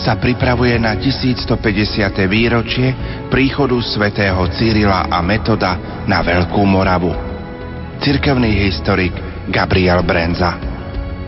sa pripravuje na 1150. výročie príchodu svätého Cyrila a Metoda na Veľkú Moravu. Cirkevný historik Gabriel Brenza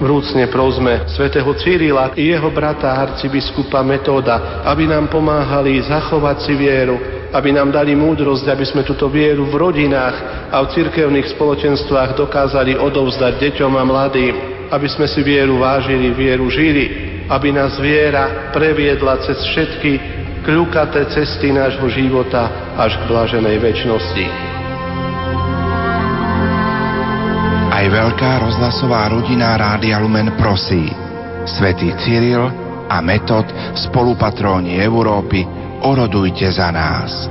Vrúcne prosme svätého Cyrila i jeho brata arcibiskupa Metóda, aby nám pomáhali zachovať si vieru, aby nám dali múdrosť, aby sme túto vieru v rodinách a v cirkevných spoločenstvách dokázali odovzdať deťom a mladým aby sme si vieru vážili, vieru žili, aby nás viera previedla cez všetky kľukaté cesty nášho života až k blaženej väčšnosti. Aj veľká rozhlasová rodina Rádia Lumen prosí. Svetý Cyril a Metod, spolupatróni Európy, orodujte za nás.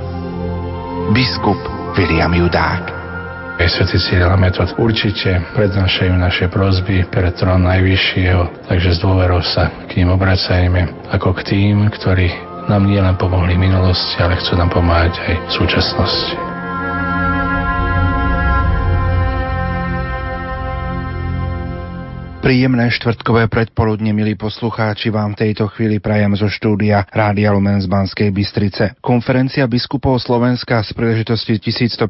Biskup William Judák Svetý Cyril Metod určite prednášajú naše prozby pred trón Najvyššieho, takže s dôverou sa k ním obracajme ako k tým, ktorí nám nielen pomohli minulosti, ale chcú nám pomáhať aj v súčasnosti. Príjemné štvrtkové predpoludne, milí poslucháči, vám v tejto chvíli prajem zo štúdia Rádia Lumen z Banskej Bystrice. Konferencia biskupov Slovenska z príležitosti 1150.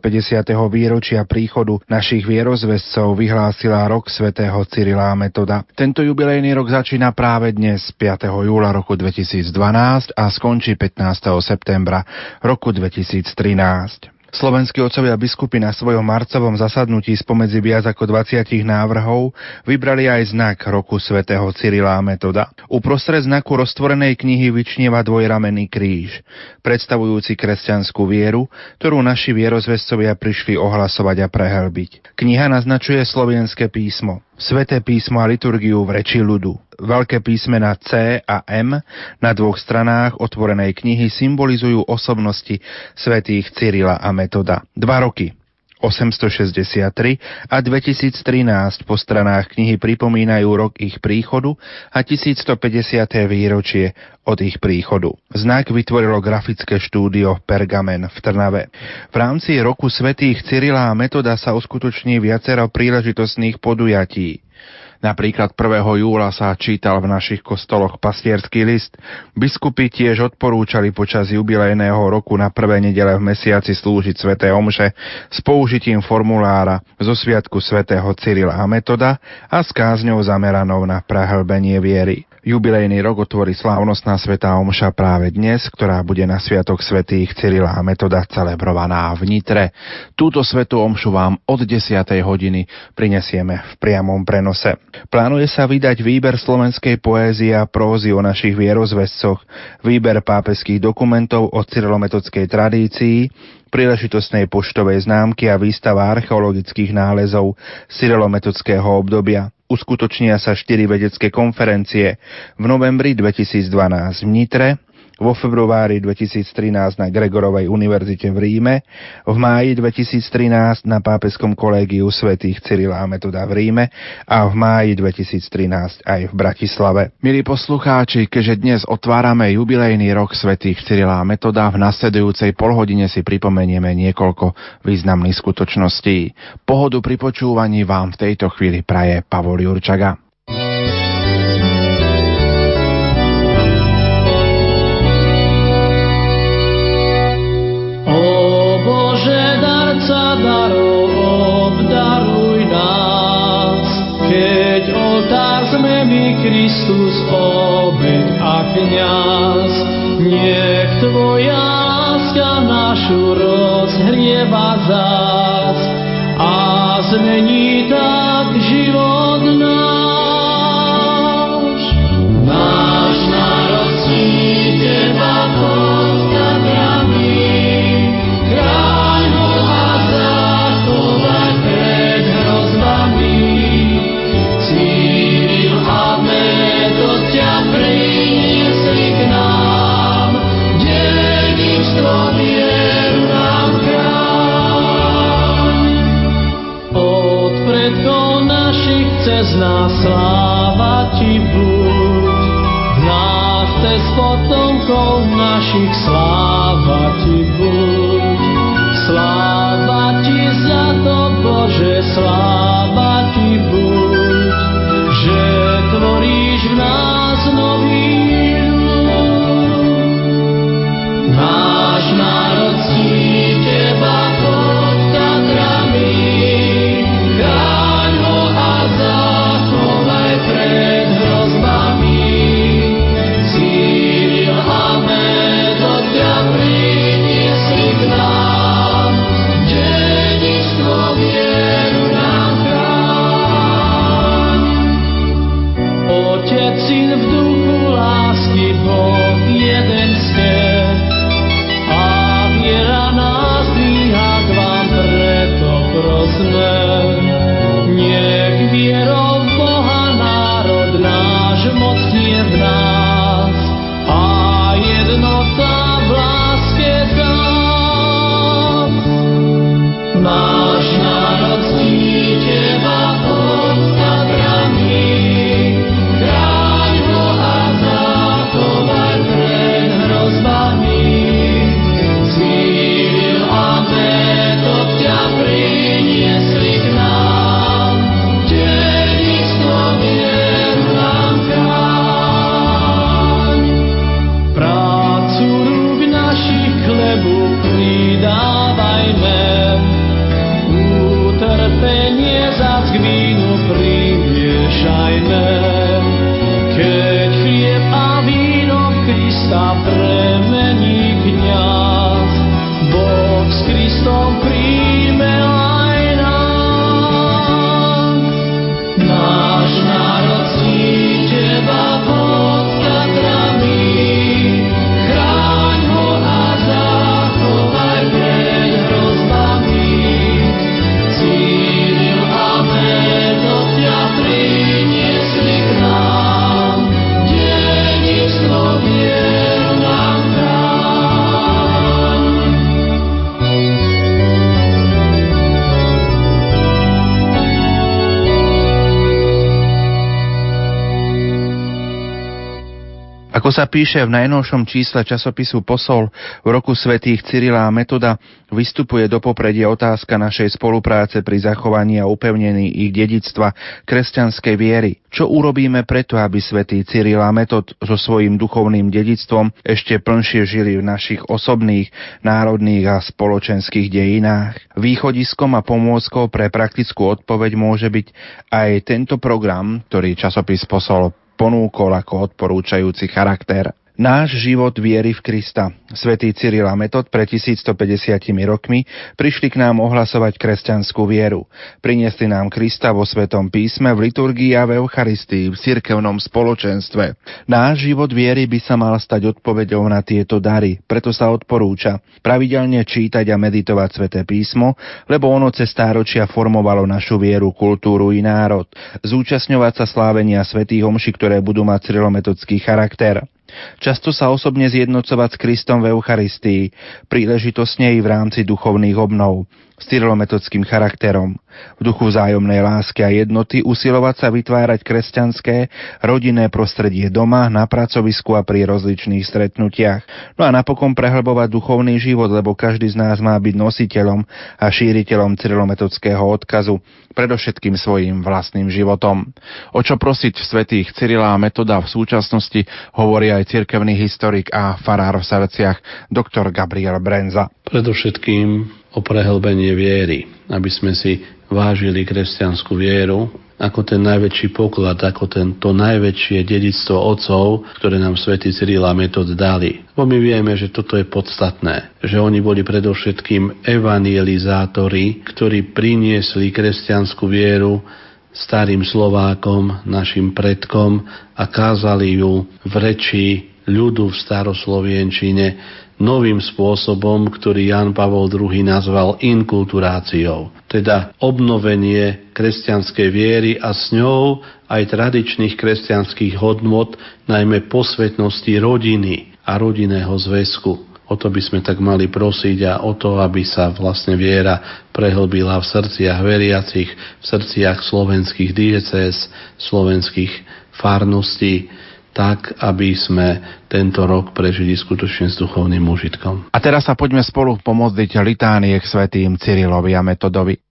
výročia príchodu našich vierozvescov vyhlásila rok svätého Cyrila a Metoda. Tento jubilejný rok začína práve dnes, 5. júla roku 2012 a skončí 15. septembra roku 2013. Slovenskí otcovia biskupy na svojom marcovom zasadnutí spomedzi viac ako 20 návrhov vybrali aj znak roku svätého Cyrila a Metoda. Uprostred znaku roztvorenej knihy vyčnieva dvojramenný kríž, predstavujúci kresťanskú vieru, ktorú naši vierozvescovia prišli ohlasovať a prehlbiť. Kniha naznačuje slovenské písmo, sveté písmo a liturgiu v reči ľudu veľké písmena C a M na dvoch stranách otvorenej knihy symbolizujú osobnosti svätých Cyrila a Metoda. Dva roky 863 a 2013 po stranách knihy pripomínajú rok ich príchodu a 1150. výročie od ich príchodu. Znak vytvorilo grafické štúdio Pergamen v Trnave. V rámci roku svätých Cyrila a Metoda sa uskutoční viacero príležitostných podujatí. Napríklad 1. júla sa čítal v našich kostoloch pastierský list. Biskupy tiež odporúčali počas jubilejného roku na prvé nedele v mesiaci slúžiť sväté omše s použitím formulára zo sviatku svätého Cyrila a Metoda a s kázňou zameranou na prehlbenie viery. Jubilejný rok otvorí slávnostná svetá omša práve dnes, ktorá bude na sviatok svätých Cyrila a Metoda celebrovaná v Nitre. Túto svetú omšu vám od 10. hodiny prinesieme v priamom prenose. Plánuje sa vydať výber slovenskej poézie a prózy o našich vierozvescoch, výber pápeských dokumentov o cyrilometodskej tradícii, príležitostnej poštovej známky a výstava archeologických nálezov cyrilometodského obdobia. Uskutočnia sa štyri vedecké konferencie. V novembri 2012 v Nitre, vo februári 2013 na Gregorovej univerzite v Ríme, v máji 2013 na Pápeskom kolégiu svätých Cyrila a Metoda v Ríme a v máji 2013 aj v Bratislave. Milí poslucháči, keďže dnes otvárame jubilejný rok svätých Cyrila a Metoda, v nasledujúcej polhodine si pripomenieme niekoľko významných skutočností. Pohodu pri počúvaní vám v tejto chvíli praje Pavol Jurčaga. Kristus obeď a kniaz. Nech Tvoja láska našu rozhrieva zás a zmení tak život Väčná sláva Ti buď, v nás cez potomkov Sa píše v najnovšom čísle časopisu Posol, v roku svätých Cyrila a Metoda vystupuje do popredia otázka našej spolupráce pri zachovaní a upevnení ich dedictva kresťanskej viery. Čo urobíme preto, aby svätý Cyril a Metod so svojím duchovným dedictvom ešte plnšie žili v našich osobných, národných a spoločenských dejinách? Východiskom a pomôckou pre praktickú odpoveď môže byť aj tento program, ktorý časopis Posol ponúkol ako odporúčajúci charakter. Náš život viery v Krista. Svetý Cyril a Metod pred 1150 rokmi prišli k nám ohlasovať kresťanskú vieru. Priniesli nám Krista vo Svetom písme, v liturgii a v Eucharistii, v cirkevnom spoločenstve. Náš život viery by sa mal stať odpoveďou na tieto dary, preto sa odporúča pravidelne čítať a meditovať Sveté písmo, lebo ono cez stáročia formovalo našu vieru, kultúru i národ. Zúčastňovať sa slávenia svätých homši, ktoré budú mať cyrilometodský charakter. Často sa osobne zjednocovať s Kristom v Eucharistii, príležitosne i v rámci duchovných obnov s cyrilometodským charakterom. V duchu vzájomnej lásky a jednoty usilovať sa vytvárať kresťanské rodinné prostredie doma, na pracovisku a pri rozličných stretnutiach. No a napokon prehlbovať duchovný život, lebo každý z nás má byť nositeľom a šíriteľom cyrilometodského odkazu, predovšetkým svojim vlastným životom. O čo prosiť svetých Cyrila a Metoda v súčasnosti hovorí aj cirkevný historik a farár v Sarciach dr. Gabriel Brenza. Predovšetkým o prehlbenie viery, aby sme si vážili kresťanskú vieru ako ten najväčší poklad, ako ten, to najväčšie dedictvo otcov, ktoré nám svätý Cyril a Metod dali. Bo my vieme, že toto je podstatné, že oni boli predovšetkým evangelizátori, ktorí priniesli kresťanskú vieru starým Slovákom, našim predkom a kázali ju v reči ľudu v staroslovienčine novým spôsobom, ktorý Jan Pavol II nazval inkulturáciou, teda obnovenie kresťanskej viery a s ňou aj tradičných kresťanských hodnot, najmä posvetnosti rodiny a rodinného zväzku. O to by sme tak mali prosiť a o to, aby sa vlastne viera prehlbila v srdciach veriacich, v srdciach slovenských diecéz, slovenských farností tak, aby sme tento rok prežili skutočne s duchovným užitkom. A teraz sa poďme spolu pomodliť litánie k svetým Cyrilovi a Metodovi.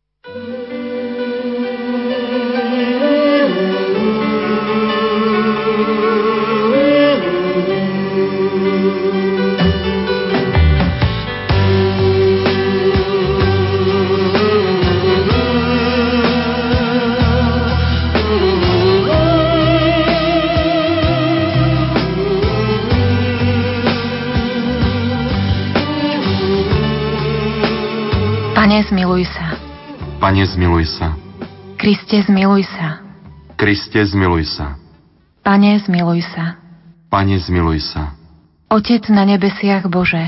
Pane, zmiluj sa. Kriste, zmiluj sa. Kriste, zmiluj sa. Pane, zmiluj sa. Pane, zmiluj sa. Otec na nebesiach Bože.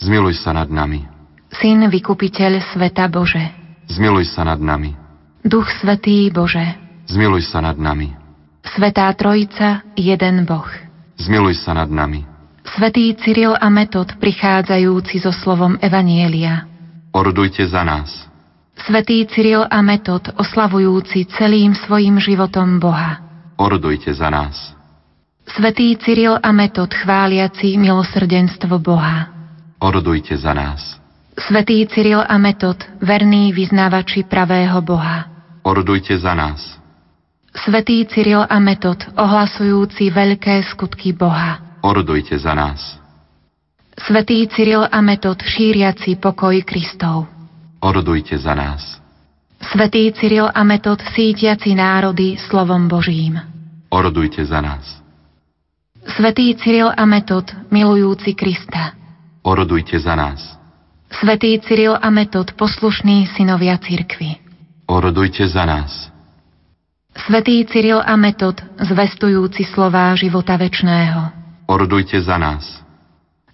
Zmiluj sa nad nami. Syn vykupiteľ sveta Bože. Zmiluj sa nad nami. Duch Svetý Bože. Zmiluj sa nad nami. Svetá Trojica, jeden Boh. Zmiluj sa nad nami. Svetý Cyril a Metod prichádzajúci so slovom Evanielia. Orodujte za nás. Svetý Cyril a Metod, oslavujúci celým svojim životom Boha. Orodujte za nás. Svetý Cyril a Metod, chváliaci milosrdenstvo Boha. Orodujte za nás. Svetý Cyril a Metod, verní vyznávači pravého Boha. Orodujte za nás. Svetý Cyril a Metod, ohlasujúci veľké skutky Boha. Orodujte za nás. Svetý Cyril a Metod šíriaci pokoj Kristov. Orodujte za nás. Svetý Cyril a Metod sítiaci národy slovom Božím. Orodujte za nás. Svetý Cyril a Metod, milujúci Krista. Orodujte za nás. Svetý Cyril a Metod, poslušní synovia cirkvy. Orodujte za nás. Svetý Cyril a Metod, zvestujúci slová života večného. Orodujte za nás.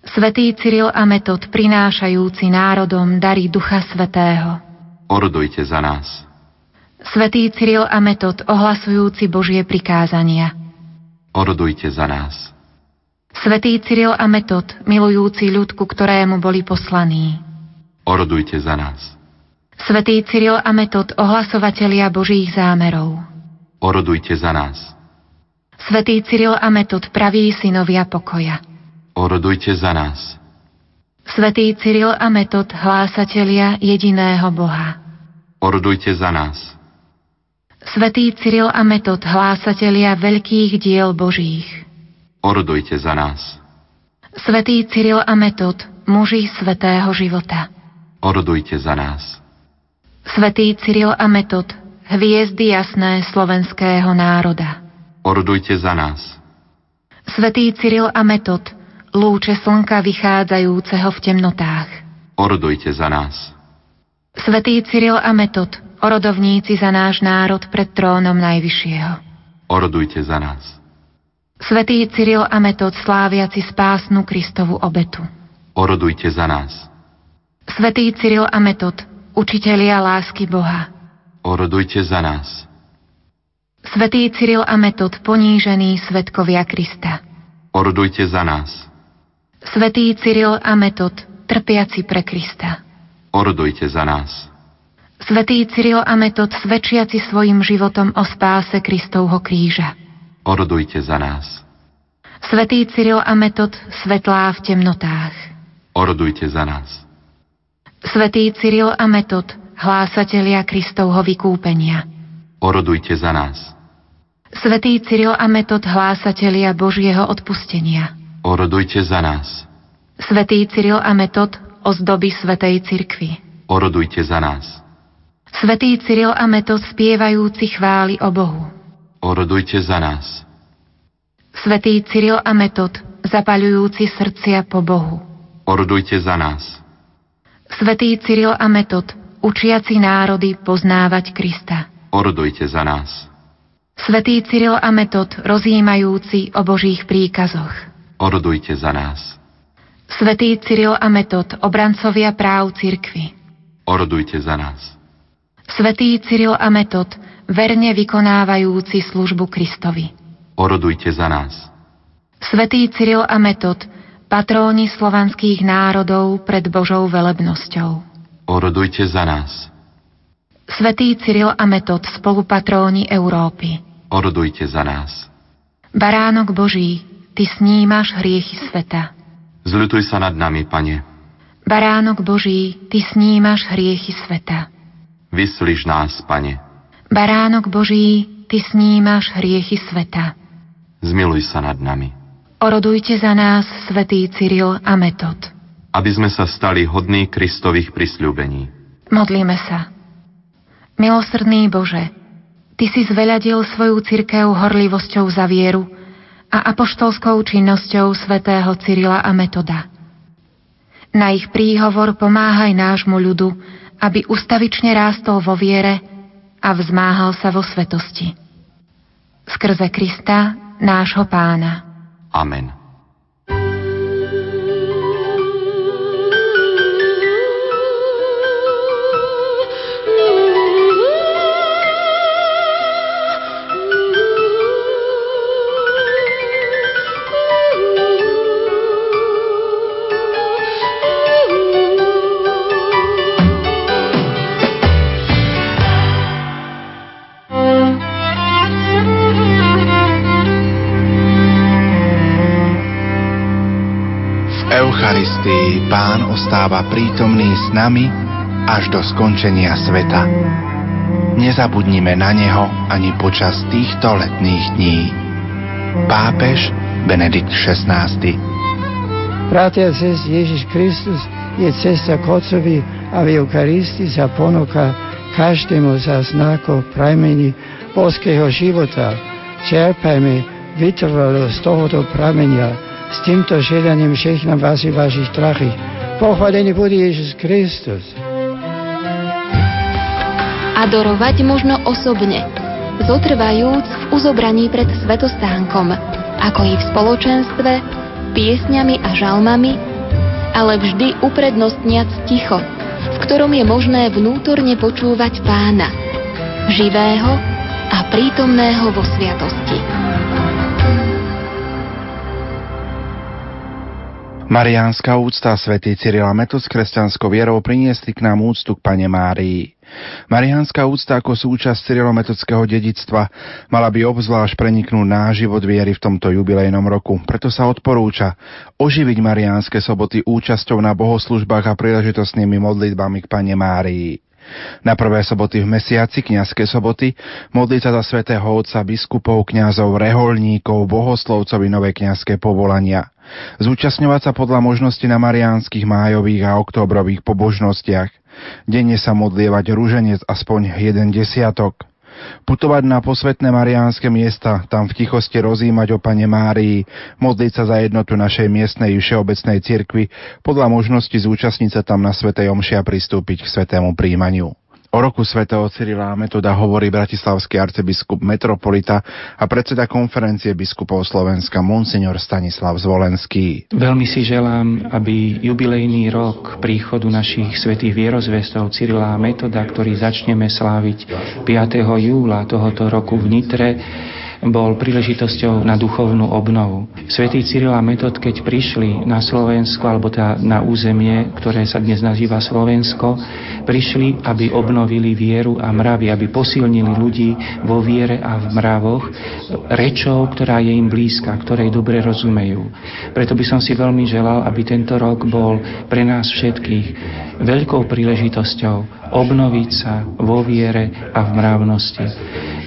Svetý Cyril a Metod, prinášajúci národom dary Ducha Svetého. Orodujte za nás. Svetý Cyril a Metod, ohlasujúci Božie prikázania. Orodujte za nás. Svetý Cyril a Metod, milujúci ľud, ku ktorému boli poslaní. Orodujte za nás. Svetý Cyril a Metod, ohlasovatelia Božích zámerov. Orodujte za nás. Svetý Cyril a Metod, praví synovia pokoja. Orodujte za nás. Svetý Cyril a Metod, hlásatelia jediného Boha. Orodujte za nás. Svetý Cyril a Metod, hlásatelia veľkých diel Božích. Orodujte za nás. Svetý Cyril a Metod, muži svetého života. Orodujte za nás. Svetý Cyril a Metod, hviezdy jasné slovenského národa. Orodujte za nás. Svetý Cyril a Metod, lúče slnka vychádzajúceho v temnotách. Orodujte za nás. Svetý Cyril a Metod, orodovníci za náš národ pred trónom Najvyššieho. Orodujte za nás. Svetý Cyril a Metod, sláviaci spásnu Kristovu obetu. Orodujte za nás. Svetý Cyril a Metod, učitelia lásky Boha. Orodujte za nás. Svetý Cyril a Metod, ponížení svetkovia Krista. Orodujte za nás. Svetý Cyril a Metod, trpiaci pre Krista. Orodujte za nás. Svetý Cyril a Metod, svedčiaci svojim životom o spáse Kristovho kríža. Orodujte za nás. Svetý Cyril a Metod, svetlá v temnotách. Orodujte za nás. Svetý Cyril a Metod, hlásatelia Kristovho vykúpenia. Orodujte za nás. Svetý Cyril a Metod, hlásatelia Božieho odpustenia. Orodujte za nás. Svetý Cyril a Metod, ozdoby Svetej Cirkvi. Orodujte za nás. Svetý Cyril a Metod, spievajúci chvály o Bohu. Orodujte za nás. Svetý Cyril a Metod, zapaľujúci srdcia po Bohu. Orodujte za nás. Svetý Cyril a Metod, učiaci národy poznávať Krista. Orodujte za nás. Svetý Cyril a Metod, rozjímajúci o Božích príkazoch. Orodujte za nás. Svetý Cyril a Metod, obrancovia práv cirkvy. Orodujte za nás. Svetý Cyril a Metod, verne vykonávajúci službu Kristovi. Orodujte za nás. Svetý Cyril a Metod, patróni slovanských národov pred Božou velebnosťou. Orodujte za nás. Svetý Cyril a Metod, spolupatróni Európy. Orodujte za nás. Baránok Boží, Ty snímaš hriechy sveta. Zľutuj sa nad nami, Pane. Baránok Boží, Ty snímaš hriechy sveta. Vyslíš nás, Pane. Baránok Boží, Ty snímaš hriechy sveta. Zmiluj sa nad nami. Orodujte za nás, svätý Cyril a Metod. Aby sme sa stali hodní Kristových prisľúbení. Modlíme sa. Milosrdný Bože, Ty si zveľadil svoju cirkev horlivosťou za vieru a apoštolskou činnosťou svätého Cyrila a Metoda. Na ich príhovor pomáhaj nášmu ľudu, aby ustavične rástol vo viere a vzmáhal sa vo svetosti. Skrze Krista, nášho pána. Amen. Eucharistii Pán ostáva prítomný s nami až do skončenia sveta. Nezabudnime na Neho ani počas týchto letných dní. Pápež Benedikt XVI Bratia sestry, Ježiš Kristus je cesta k Otcovi a v Eucharistii sa ponúka každému za znako pramení boského života. Čerpajme vytrvalo z tohoto pramenia. S týmto želaním všech nám vás i vašich drahých. Pochválený bude Ježiš Kristus. Adorovať možno osobne, zotrvajúc v uzobraní pred svetostánkom, ako i v spoločenstve, piesňami a žalmami, ale vždy uprednostniac ticho, v ktorom je možné vnútorne počúvať pána, živého a prítomného vo sviatosti. Mariánska úcta svätý Cyrila Metod s kresťanskou vierou priniesli k nám úctu k Pane Márii. Mariánska úcta ako súčasť cyrilometodského dedictva mala by obzvlášť preniknúť na život viery v tomto jubilejnom roku. Preto sa odporúča oživiť mariánske soboty účasťou na bohoslužbách a príležitostnými modlitbami k Pane Márii. Na prvé soboty v mesiaci, kňazské soboty, modliť sa za svätého otca, biskupov, kňazov, reholníkov, bohoslovcov i nové kňazské povolania. Zúčastňovať sa podľa možnosti na mariánskych májových a októbrových pobožnostiach. Denne sa modlievať rúženec aspoň jeden desiatok. Putovať na posvetné mariánske miesta, tam v tichosti rozímať o Pane Márii, modliť sa za jednotu našej miestnej všeobecnej cirkvi, podľa možnosti zúčastniť sa tam na Svetej Omši a pristúpiť k svetému príjmaniu. O roku svätého Cyrila Metoda hovorí bratislavský arcibiskup metropolita a predseda konferencie biskupov Slovenska Monsignor Stanislav Zvolenský. Veľmi si želám, aby jubilejný rok príchodu našich svätých vierozvestov Cyrila Metoda, ktorý začneme sláviť 5. júla tohoto roku v Nitre, bol príležitosťou na duchovnú obnovu. Svetý Cyril a Metod, keď prišli na Slovensko, alebo tá, na územie, ktoré sa dnes nazýva Slovensko, prišli, aby obnovili vieru a mravy, aby posilnili ľudí vo viere a v mravoch rečou, ktorá je im blízka, ktorej dobre rozumejú. Preto by som si veľmi želal, aby tento rok bol pre nás všetkých veľkou príležitosťou obnoviť sa vo viere a v mravnosti.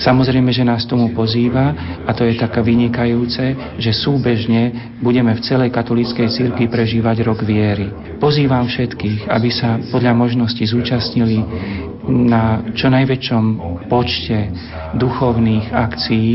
Samozrejme, že nás tomu pozýva a to je taká vynikajúce, že súbežne budeme v celej katolíckej cirkvi prežívať rok viery. Pozývam všetkých, aby sa podľa možnosti zúčastnili na čo najväčšom počte duchovných akcií,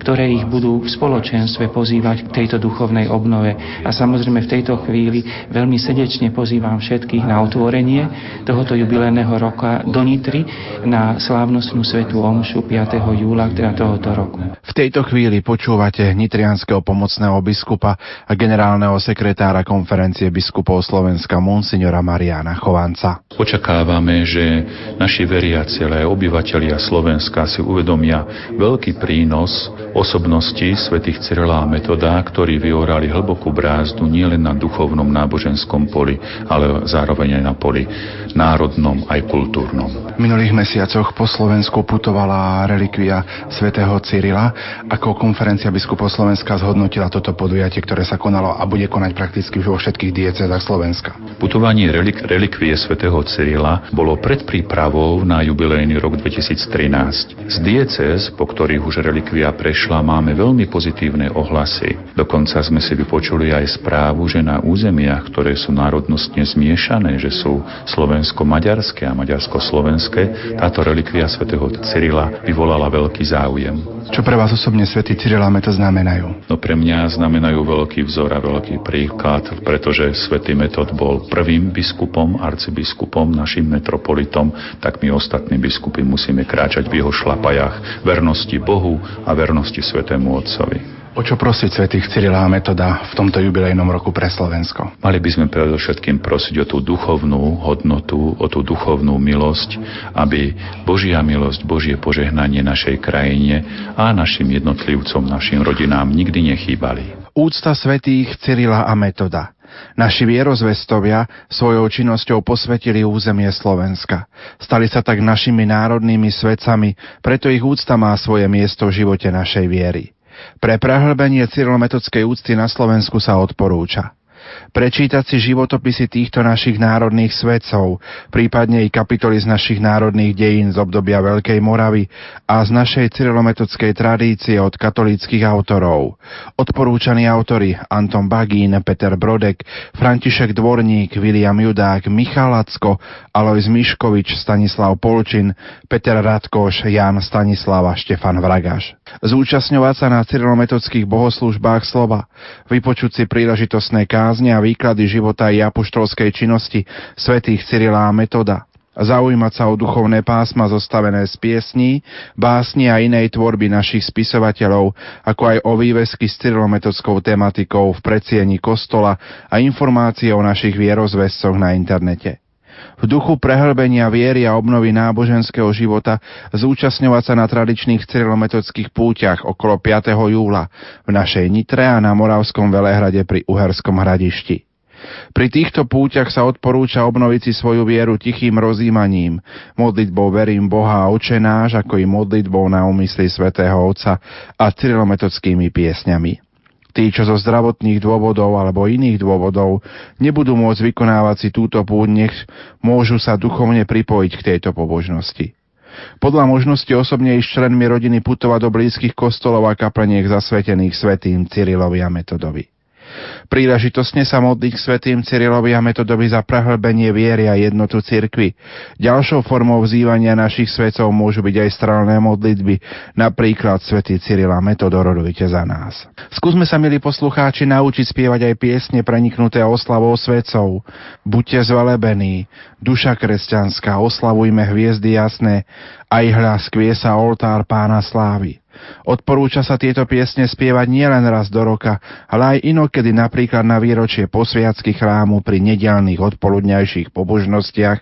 ktoré ich budú v spoločenstve pozývať k tejto duchovnej obnove. A samozrejme v tejto chvíli veľmi srdečne pozývam všetkých na otvorenie tohoto jubilejného roka do Nitry na slávnostnú svetú omšu 5. júla, teda tohoto roku. V tejto chvíli počúvate nitrianského pomocného biskupa a generálneho sekretára konferencie biskupov Slovenska Monsignora Mariana Chovanca. Očakávame, že naši veriaci, ale aj obyvateľia Slovenska si uvedomia veľký prínos osobnosti svätých Cyrila a Metoda, ktorí vyorali hlbokú brázdu nielen na duchovnom náboženskom poli, ale zároveň aj na poli národnom aj kultúrnom. V minulých mesiacoch po Slovensku putovala relikvia svätého Cyrila. Ako konferencia biskupov Slovenska zhodnotila toto podujatie, ktoré sa konalo a bude konať prakticky vo všetkých diecezách Slovenska? Putovanie relik- relikvie svätého Cyrila bolo predprípravou oslavou na jubilejný rok 2013. Z diecez, po ktorých už relikvia prešla, máme veľmi pozitívne ohlasy. Dokonca sme si vypočuli aj správu, že na územiach, ktoré sú národnostne zmiešané, že sú slovensko-maďarské a maďarsko-slovenské, táto relikvia svätého Cyrila vyvolala veľký záujem. Čo pre vás osobne svätý Cyril a Metod znamenajú? No pre mňa znamenajú veľký vzor a veľký príklad, pretože svätý Metod bol prvým biskupom, arcibiskupom, našim metropolitom, tak my ostatní biskupy musíme kráčať v jeho šlapajách vernosti Bohu a vernosti Svetému Otcovi. O čo prosiť svätých Cyrila a Metoda v tomto jubilejnom roku pre Slovensko? Mali by sme predovšetkým prosiť o tú duchovnú hodnotu, o tú duchovnú milosť, aby Božia milosť, Božie požehnanie našej krajine a našim jednotlivcom, našim rodinám nikdy nechýbali. Úcta svätých Cyrila a Metoda. Naši vierozvestovia svojou činnosťou posvetili územie Slovenska. Stali sa tak našimi národnými svedcami, preto ich úcta má svoje miesto v živote našej viery. Pre prehlbenie cyrilometodskej úcty na Slovensku sa odporúča prečítať si životopisy týchto našich národných svetcov, prípadne i kapitoly z našich národných dejín z obdobia Veľkej Moravy a z našej cyrilometodskej tradície od katolíckých autorov. Odporúčaní autory Anton Bagín, Peter Brodek, František Dvorník, William Judák, Michal Lacko, Alois Miškovič, Stanislav Polčin, Peter Radkoš, Jan Stanislav a Štefan Vragaš. Zúčastňovať sa na cyrilometodských bohoslužbách slova, vypočuť si príležitostné kázne a výklady života i apoštolskej činnosti svätých Cyrila a Metoda, zaujímať sa o duchovné pásma zostavené z piesní, básni a inej tvorby našich spisovateľov, ako aj o vývesky s cyrilometodskou tematikou v predsieni kostola a informácie o našich vierozvescoch na internete v duchu prehlbenia viery a obnovy náboženského života zúčastňovať sa na tradičných cyrilometodských púťach okolo 5. júla v našej Nitre a na Moravskom Velehrade pri Uherskom hradišti. Pri týchto púťach sa odporúča obnoviť si svoju vieru tichým rozímaním, modlitbou verím Boha a očenáš, ako i modlitbou na úmysly svätého Otca a cyrilometodskými piesňami. Tí, čo zo zdravotných dôvodov alebo iných dôvodov nebudú môcť vykonávať si túto púť, nech môžu sa duchovne pripojiť k tejto pobožnosti. Podľa možnosti osobne i s členmi rodiny putovať do blízkych kostolov a kapleniek zasvetených svetým Cyrilovi a Metodovi. Príležitostne sa modliť k svetým Cyrilovi a metodovi za prehlbenie viery a jednotu cirkvy. Ďalšou formou vzývania našich svetov môžu byť aj strelné modlitby, napríklad svätý Cyril a Metodor za nás. Skúsme sa, milí poslucháči, naučiť spievať aj piesne preniknuté oslavou svetcov. Buďte zvelebení, duša kresťanská, oslavujme hviezdy jasné, aj hľa skvie sa oltár pána slávy. Odporúča sa tieto piesne spievať nielen raz do roka, ale aj inokedy napríklad na výročie posviacky chrámu pri nedelných odpoludňajších pobožnostiach,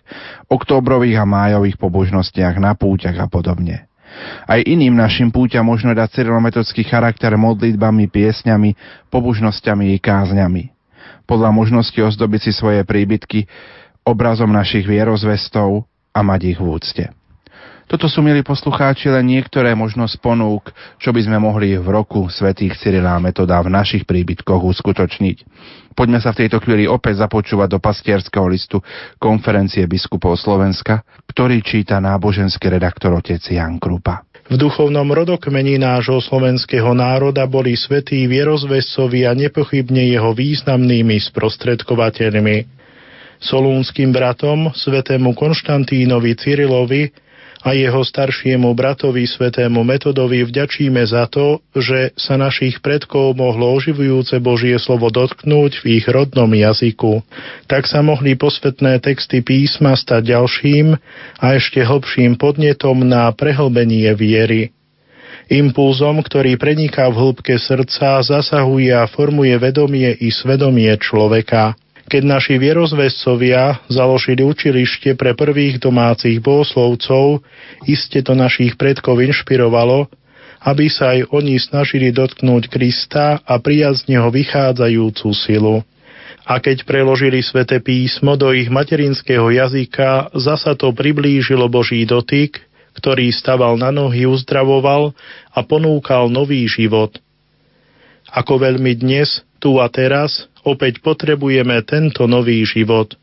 októbrových a májových pobožnostiach na púťach a podobne. Aj iným našim púťam možno dať cyrilometodský charakter modlitbami, piesňami, pobožnosťami i kázňami. Podľa možnosti ozdobiť si svoje príbytky obrazom našich vierozvestov a mať ich v úcte. Toto sú, milí poslucháči, len niektoré možno z ponúk, čo by sme mohli v roku svätých Cyrila metoda v našich príbytkoch uskutočniť. Poďme sa v tejto chvíli opäť započúvať do pastierského listu konferencie biskupov Slovenska, ktorý číta náboženský redaktor otec Jan Krupa. V duchovnom rodokmení nášho slovenského národa boli svetí vierozvescovi a nepochybne jeho významnými sprostredkovateľmi. Solúnským bratom, svetému Konštantínovi Cyrilovi, a jeho staršiemu bratovi svetému Metodovi vďačíme za to, že sa našich predkov mohlo oživujúce Božie slovo dotknúť v ich rodnom jazyku. Tak sa mohli posvetné texty písma stať ďalším a ešte hlbším podnetom na prehlbenie viery. Impulzom, ktorý preniká v hĺbke srdca, zasahuje a formuje vedomie i svedomie človeka. Keď naši vierozvescovia založili učilište pre prvých domácich bohoslovcov, iste to našich predkov inšpirovalo, aby sa aj oni snažili dotknúť Krista a prijať z neho vychádzajúcu silu. A keď preložili sväté písmo do ich materinského jazyka, zasa to priblížilo Boží dotyk, ktorý staval na nohy, uzdravoval a ponúkal nový život. Ako veľmi dnes, tu a teraz, opäť potrebujeme tento nový život.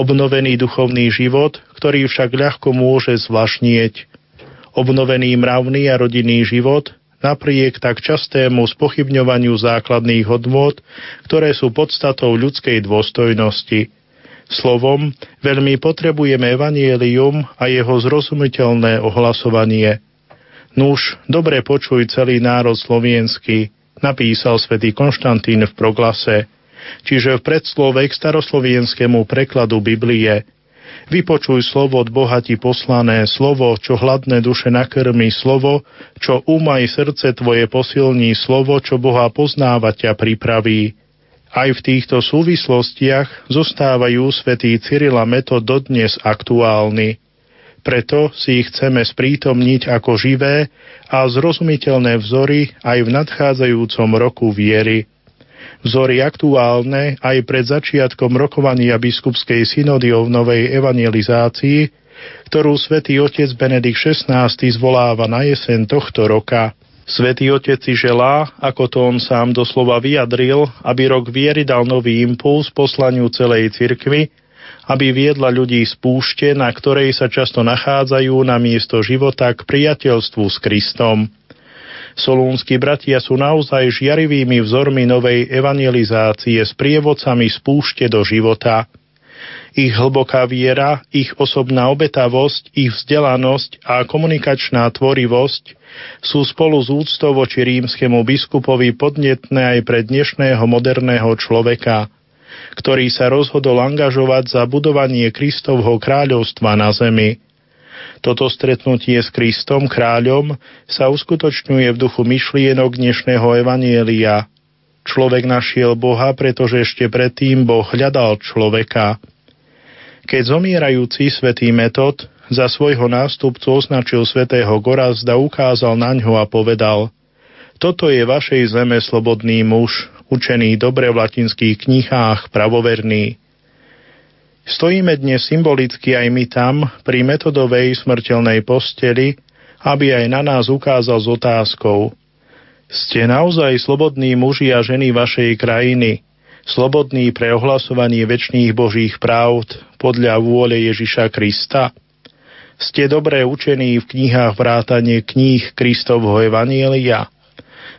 Obnovený duchovný život, ktorý však ľahko môže zvlašnieť. Obnovený mravný a rodinný život, napriek tak častému spochybňovaniu základných hodnôt, ktoré sú podstatou ľudskej dôstojnosti. Slovom, veľmi potrebujeme evanielium a jeho zrozumiteľné ohlasovanie. Nuž, dobre počuj celý národ slovenský, napísal svätý Konštantín v proglase čiže v predslove k staroslovienskému prekladu Biblie. Vypočuj slovo od Boha ti poslané, slovo, čo hladné duše nakrmi, slovo, čo umaj srdce tvoje posilní, slovo, čo Boha poznáva ťa pripraví. Aj v týchto súvislostiach zostávajú svätý Cyril a Metod dodnes aktuálni. Preto si ich chceme sprítomniť ako živé a zrozumiteľné vzory aj v nadchádzajúcom roku viery vzory aktuálne aj pred začiatkom rokovania biskupskej synody o novej evangelizácii, ktorú svätý otec Benedikt XVI zvoláva na jeseň tohto roka. Svetý Otec si želá, ako to on sám doslova vyjadril, aby rok viery dal nový impuls poslaniu celej cirkvi, aby viedla ľudí z púšte, na ktorej sa často nachádzajú na miesto života k priateľstvu s Kristom. Solúnsky bratia sú naozaj žiarivými vzormi novej evangelizácie s prievodcami z púšte do života – ich hlboká viera, ich osobná obetavosť, ich vzdelanosť a komunikačná tvorivosť sú spolu s úctou voči rímskemu biskupovi podnetné aj pre dnešného moderného človeka, ktorý sa rozhodol angažovať za budovanie Kristovho kráľovstva na zemi. Toto stretnutie s Kristom kráľom sa uskutočňuje v duchu myšlienok dnešného evanielia. Človek našiel Boha, pretože ešte predtým Boh hľadal človeka. Keď zomierajúci svätý Metod za svojho nástupcu označil svätého Gorazda, ukázal na ňo a povedal Toto je vašej zeme slobodný muž, učený dobre v latinských knihách, pravoverný. Stojíme dnes symbolicky aj my tam, pri metodovej smrteľnej posteli, aby aj na nás ukázal s otázkou. Ste naozaj slobodní muži a ženy vašej krajiny, slobodný pre ohlasovanie väčšných božích práv podľa vôle Ježiša Krista? Ste dobre učení v knihách vrátane kníh Kristovho Evanielia?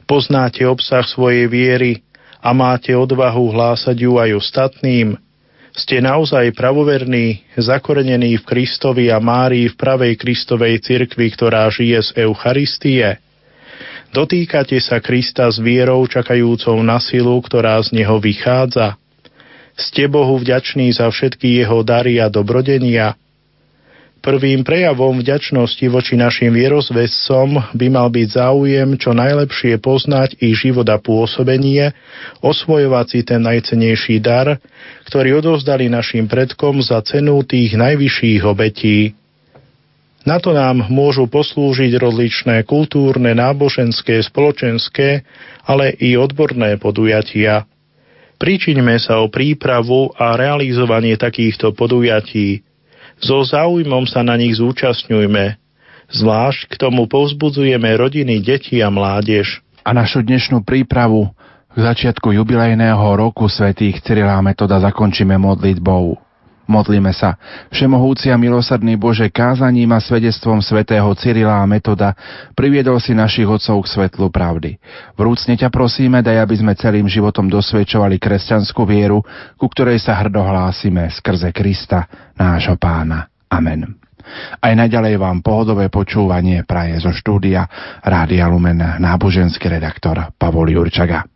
Poznáte obsah svojej viery a máte odvahu hlásať ju aj ostatným? Ste naozaj pravoverní, zakorenení v Kristovi a Márii v pravej Kristovej cirkvi, ktorá žije z Eucharistie? Dotýkate sa Krista s vierou čakajúcou na silu, ktorá z neho vychádza. Ste Bohu vďační za všetky jeho dary a dobrodenia. Prvým prejavom vďačnosti voči našim vierozvescom by mal byť záujem čo najlepšie poznať ich život a pôsobenie, osvojovať si ten najcenejší dar, ktorý odovzdali našim predkom za cenu tých najvyšších obetí. Na to nám môžu poslúžiť rozličné kultúrne, náboženské, spoločenské, ale i odborné podujatia. Príčiňme sa o prípravu a realizovanie takýchto podujatí. So záujmom sa na nich zúčastňujme. Zvlášť k tomu povzbudzujeme rodiny, deti a mládež. A našu dnešnú prípravu k začiatku jubilejného roku svätých Cyrila Metoda zakončíme modlitbou. Modlíme sa. Všemohúci a milosrdný Bože, kázaním a svedectvom svätého Cyrila a Metoda priviedol si našich otcov k svetlu pravdy. Vrúcne ťa prosíme, daj, aby sme celým životom dosvedčovali kresťanskú vieru, ku ktorej sa hrdo hlásime skrze Krista, nášho pána. Amen. Aj naďalej vám pohodové počúvanie praje zo štúdia Rádia Lumen náboženský redaktor Pavol Jurčaga.